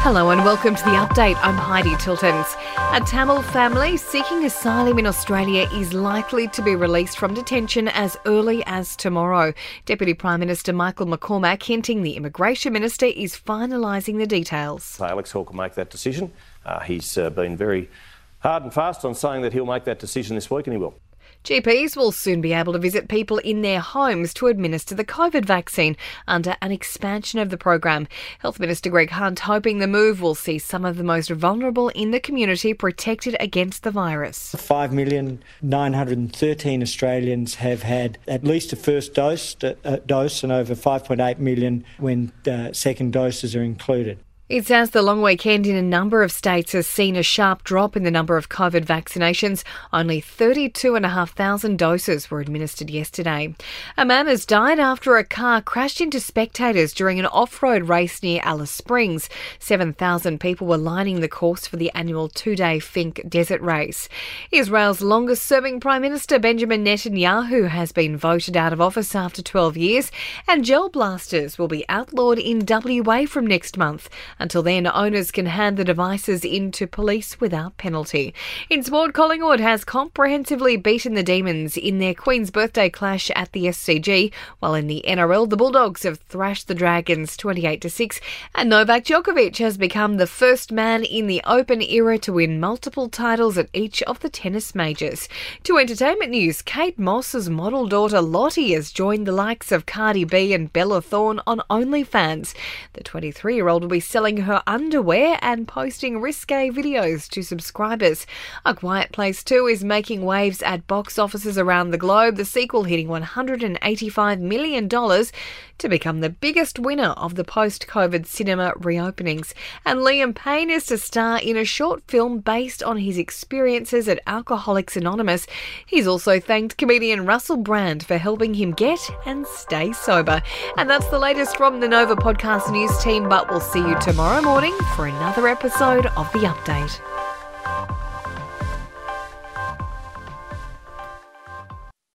Hello and welcome to the update. I'm Heidi Tiltons. A Tamil family seeking asylum in Australia is likely to be released from detention as early as tomorrow. Deputy Prime Minister Michael McCormack hinting the Immigration Minister is finalising the details. Alex Hawke will make that decision. Uh, he's uh, been very hard and fast on saying that he'll make that decision this week, and he will. GPs will soon be able to visit people in their homes to administer the COVID vaccine under an expansion of the program. Health Minister Greg Hunt hoping the move will see some of the most vulnerable in the community protected against the virus. 5,913 Australians have had at least a first dose, uh, dose and over 5.8 million when uh, second doses are included. It's as the long weekend in a number of states has seen a sharp drop in the number of COVID vaccinations. Only 32,500 doses were administered yesterday. A man has died after a car crashed into spectators during an off road race near Alice Springs. 7,000 people were lining the course for the annual two day Finke Desert Race. Israel's longest serving Prime Minister Benjamin Netanyahu has been voted out of office after 12 years, and gel blasters will be outlawed in WA from next month. Until then, owners can hand the devices in to police without penalty. In sport, Collingwood has comprehensively beaten the Demons in their Queen's birthday clash at the SCG, while in the NRL, the Bulldogs have thrashed the Dragons 28 to 6, and Novak Djokovic has become the first man in the Open era to win multiple titles at each of the tennis majors. To entertainment news, Kate Moss's model daughter Lottie has joined the likes of Cardi B and Bella Thorne on OnlyFans. The 23 year old will be selling selling her underwear and posting risque videos to subscribers. A Quiet Place 2 is making waves at box offices around the globe, the sequel hitting $185 million to become the biggest winner of the post COVID cinema reopenings. And Liam Payne is to star in a short film based on his experiences at Alcoholics Anonymous. He's also thanked comedian Russell Brand for helping him get and stay sober. And that's the latest from the Nova Podcast News team, but we'll see you tomorrow morning for another episode of The Update.